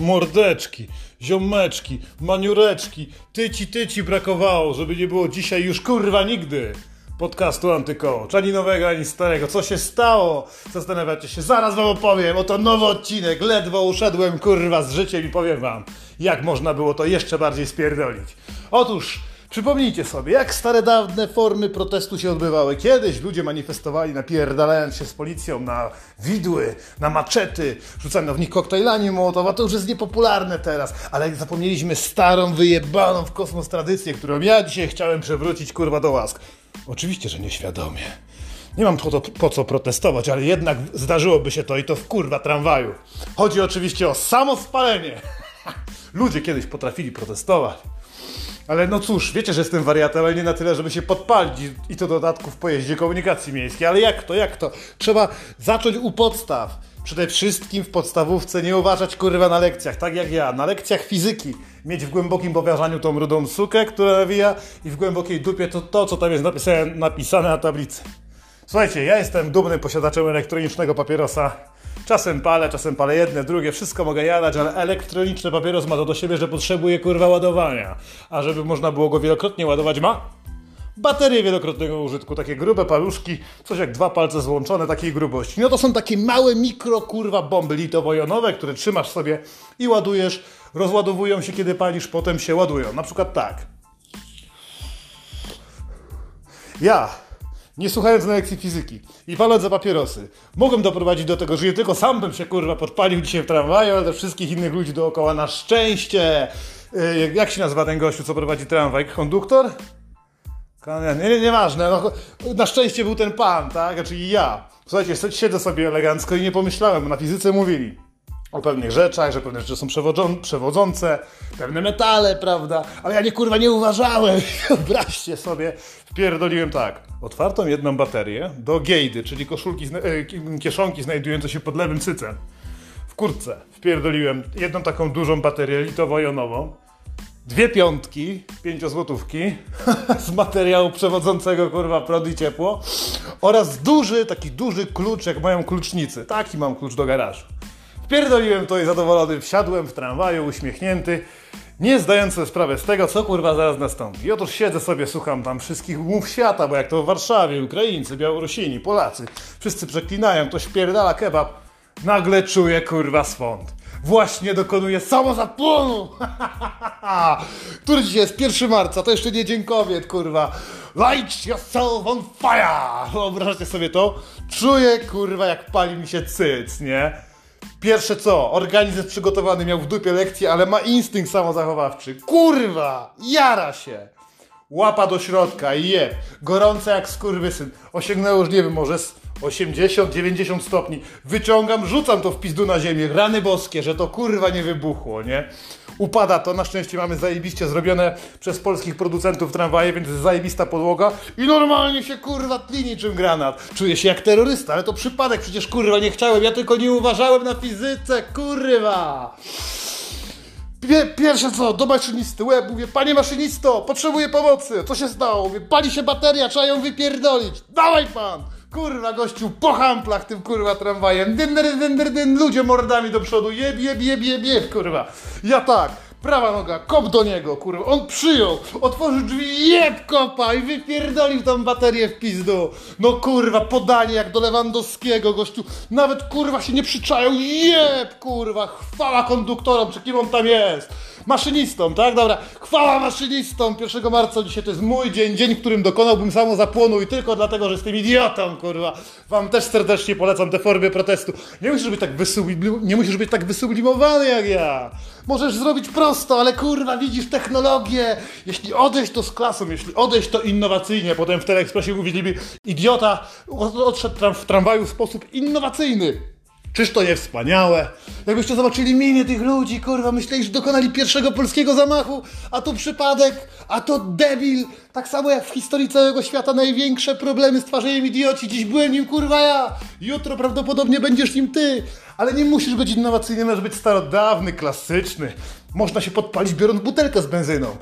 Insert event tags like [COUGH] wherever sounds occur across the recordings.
Mordeczki, ziomeczki, maniureczki, tyci, tyci brakowało, żeby nie było dzisiaj już kurwa nigdy podcastu Antykoło. Ani nowego, ani starego. Co się stało? Zastanawiacie się. Zaraz wam opowiem. Oto nowy odcinek. Ledwo uszedłem kurwa z życiem i powiem wam, jak można było to jeszcze bardziej spierdolić. Otóż Przypomnijcie sobie, jak stare dawne formy protestu się odbywały. Kiedyś ludzie manifestowali napierdalając się z policją na widły, na maczety, rzucano w nich koktajlami mołotowa. To już jest niepopularne teraz, ale zapomnieliśmy starą, wyjebaną w kosmos tradycję, którą ja dzisiaj chciałem przewrócić kurwa do łask. Oczywiście, że nieświadomie. Nie mam po, to, po co protestować, ale jednak zdarzyłoby się to i to w kurwa tramwaju. Chodzi oczywiście o samo spalenie. [LAUGHS] Ludzie kiedyś potrafili protestować. Ale no cóż, wiecie, że jestem wariatem, ale nie na tyle, żeby się podpalić i to dodatku w pojeździe komunikacji miejskiej. Ale jak to, jak to? Trzeba zacząć u podstaw. Przede wszystkim w podstawówce nie uważać kurwa na lekcjach, tak jak ja. Na lekcjach fizyki mieć w głębokim powiązaniu tą rudą sukę, która nawija i w głębokiej dupie to, to co tam jest napisane, napisane na tablicy. Słuchajcie, ja jestem dumnym posiadaczem elektronicznego papierosa. Czasem palę, czasem palę jedne, drugie, wszystko mogę jadać, ale elektroniczny papieros ma to do siebie, że potrzebuje kurwa ładowania. A żeby można było go wielokrotnie ładować, ma baterie wielokrotnego użytku, takie grube paluszki, coś jak dwa palce złączone takiej grubości. No to są takie małe mikro kurwa bomby litowo-jonowe, które trzymasz sobie i ładujesz, rozładowują się kiedy palisz, potem się ładują. Na przykład tak. Ja nie słuchając na lekcji fizyki i paląc za papierosy, mogłem doprowadzić do tego, że nie tylko sam bym się kurwa podpalił dzisiaj w tramwaju, ale też wszystkich innych ludzi dookoła na szczęście. Yy, jak się nazywa ten gościu, co prowadzi tramwaj? Konduktor? Nie, nie, nieważne. No, na szczęście był ten pan, tak? Znaczy ja. Słuchajcie, siedzę sobie elegancko i nie pomyślałem, na fizyce mówili o pewnych rzeczach, że pewne rzeczy są przewodzące, pewne metale, prawda? Ale ja nie kurwa nie uważałem. [LAUGHS] Wyobraźcie sobie, wpierdoliłem tak. Otwartą jedną baterię do gejdy, czyli koszulki, e, kieszonki znajdujące się pod lewym cycem. W kurtce wpierdoliłem jedną taką dużą baterię litowo-jonową, dwie piątki, pięciozłotówki [LAUGHS] z materiału przewodzącego kurwa prąd i ciepło oraz duży, taki duży klucz, jak mają klucznicy. Taki mam klucz do garażu. Wpierdoliłem to i zadowolony wsiadłem w tramwaju, uśmiechnięty, nie zdając sobie sprawy z tego, co kurwa zaraz nastąpi. I otóż siedzę sobie, słucham tam wszystkich umów świata, bo jak to w Warszawie, Ukraińcy, Białorusini, Polacy, wszyscy przeklinają, to śpierdala kebab. Nagle czuję kurwa swąd. Właśnie dokonuje samozapłonu! [LAUGHS] Który dzisiaj jest 1 marca, to jeszcze nie Dzień Kobiet, kurwa. Light yourself on fire! Wyobraźcie sobie to? Czuję, kurwa, jak pali mi się cyc, nie? Pierwsze co, organizm jest przygotowany, miał w dupie lekcję, ale ma instynkt samozachowawczy. Kurwa, jara się. Łapa do środka i je. Gorące jak skurwysyn. Osiągnęło już, nie wiem, może 80-90 stopni. Wyciągam, rzucam to w pizdu na ziemię. Rany boskie, że to kurwa nie wybuchło, nie? Upada to, na szczęście mamy zajebiście zrobione przez polskich producentów tramwaje, więc jest zajebista podłoga i normalnie się kurwa tli niczym granat. Czuję się jak terrorysta, ale to przypadek, przecież kurwa nie chciałem, ja tylko nie uważałem na fizyce, kurwa! Pierwsze co, do maszynisty, łeb, mówię, panie maszynisto, potrzebuję pomocy, co się stało? Mówię, pali się bateria, trzeba ją wypierdolić, dawaj pan! Kurwa, gościu, po hamplach tym kurwa tramwajem. Dyn, dyn, dyn, dyn, dyn, ludzie mordami do przodu. Jeb, jeb, jeb, jeb, jeb, kurwa. Ja tak. Prawa noga, kop do niego, kurwa. On przyjął, otworzył drzwi, jeb kopa i wypierdolił tą baterię w pizdu. No kurwa, podanie jak do Lewandowskiego, gościu. Nawet kurwa się nie przyczają, jeb, kurwa. Chwała konduktorom, czy kim on tam jest. Maszynistą, tak? Dobra. Chwała maszynistom. 1 marca dzisiaj to jest mój dzień, dzień, w którym dokonałbym samo zapłonu i tylko dlatego, że jestem idiotą, kurwa. Wam też serdecznie polecam te formy protestu. Nie musisz być tak, wysublim, nie musisz być tak wysublimowany jak ja. Możesz zrobić prosto, ale kurwa, widzisz technologię. Jeśli odejść to z klasą, jeśli odejść to innowacyjnie. Potem w Teleekspresie mówili idiota odszedł w tramwaju w sposób innowacyjny. Czyż to nie wspaniałe? Jakbyście zobaczyli minie tych ludzi, kurwa, myśleli, że dokonali pierwszego polskiego zamachu, a to przypadek, a to debil. Tak samo jak w historii całego świata największe problemy twarzeniem idioci. Dziś byłem nim, kurwa, ja. Jutro prawdopodobnie będziesz nim ty. Ale nie musisz być innowacyjny, możesz być starodawny, klasyczny. Można się podpalić biorąc butelkę z benzyną.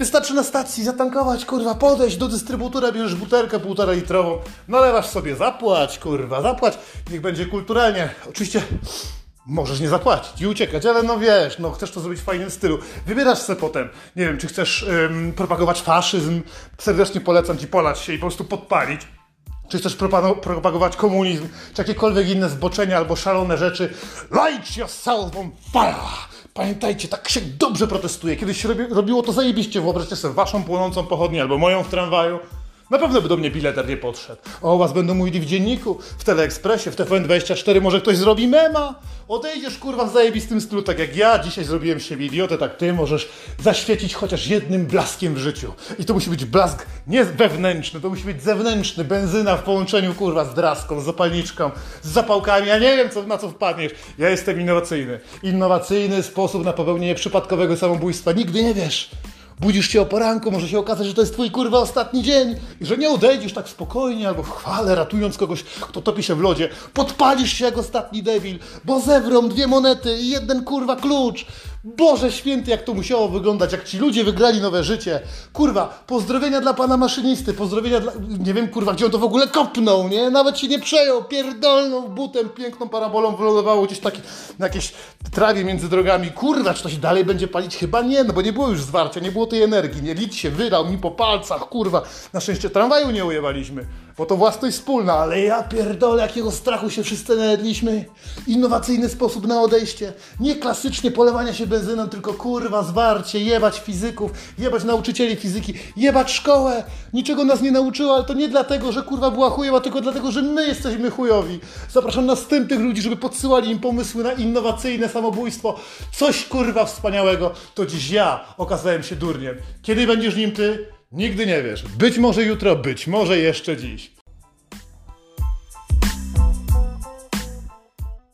Wystarczy na stacji zatankować, kurwa, podejść do dystrybutora, bierzesz butelkę półtora litrową, nalewasz sobie, zapłać, kurwa, zapłać, niech będzie kulturalnie. Oczywiście Możesz nie zapłacić i uciekać, ale no wiesz, no chcesz to zrobić w fajnym stylu. Wybierasz sobie potem, nie wiem, czy chcesz ym, propagować faszyzm, serdecznie polecam ci polać się i po prostu podpalić. Czy chcesz propagować komunizm, czy jakiekolwiek inne zboczenia albo szalone rzeczy. Light yourself on fire! Pamiętajcie, tak się dobrze protestuje. Kiedyś robiło to zajebiście. Wyobraźcie sobie waszą płonącą pochodnię albo moją w tramwaju. Na pewno by do mnie bileter nie podszedł. O was będą mówili w dzienniku, w Teleekspresie, w TVN24, może ktoś zrobi mema. Odejdziesz kurwa w zajebistym stylu, tak jak ja dzisiaj zrobiłem siebie idiotę, tak ty możesz zaświecić chociaż jednym blaskiem w życiu. I to musi być blask nie wewnętrzny, to musi być zewnętrzny, benzyna w połączeniu kurwa z draską, z zapalniczką, z zapałkami. Ja nie wiem co, na co wpadniesz. Ja jestem innowacyjny. Innowacyjny sposób na popełnienie przypadkowego samobójstwa. Nigdy nie wiesz. Budzisz się o poranku, może się okazać, że to jest twój kurwa ostatni dzień i że nie odejdziesz tak spokojnie albo w chwale ratując kogoś, kto topi się w lodzie. Podpalisz się jak ostatni debil, bo zewrą dwie monety i jeden kurwa klucz. Boże święty, jak to musiało wyglądać, jak ci ludzie wygrali nowe życie. Kurwa, pozdrowienia dla pana maszynisty, pozdrowienia dla... Nie wiem, kurwa, gdzie on to w ogóle kopnął, nie? Nawet się nie przejął, pierdolną butem, piękną parabolą wylądowało gdzieś taki, na jakiejś trawie między drogami. Kurwa, czy to się dalej będzie palić? Chyba nie, no bo nie było już zwarcia, nie było tej energii, nie? Lit się wydał mi po palcach, kurwa. Na szczęście tramwaju nie ujewaliśmy, bo to własność wspólna, ale ja pierdolę, jakiego strachu się wszyscy najedliśmy. Innowacyjny sposób na odejście. Nie klasycznie polewania się benzyną, tylko kurwa zwarcie, jebać fizyków, jebać nauczycieli fizyki, jebać szkołę. Niczego nas nie nauczyła, ale to nie dlatego, że kurwa była chujowa, tylko dlatego, że my jesteśmy chujowi. Zapraszam następnych ludzi, żeby podsyłali im pomysły na innowacyjne samobójstwo. Coś kurwa wspaniałego. To dziś ja okazałem się durniem. Kiedy będziesz nim ty? Nigdy nie wiesz. Być może jutro, być może jeszcze dziś.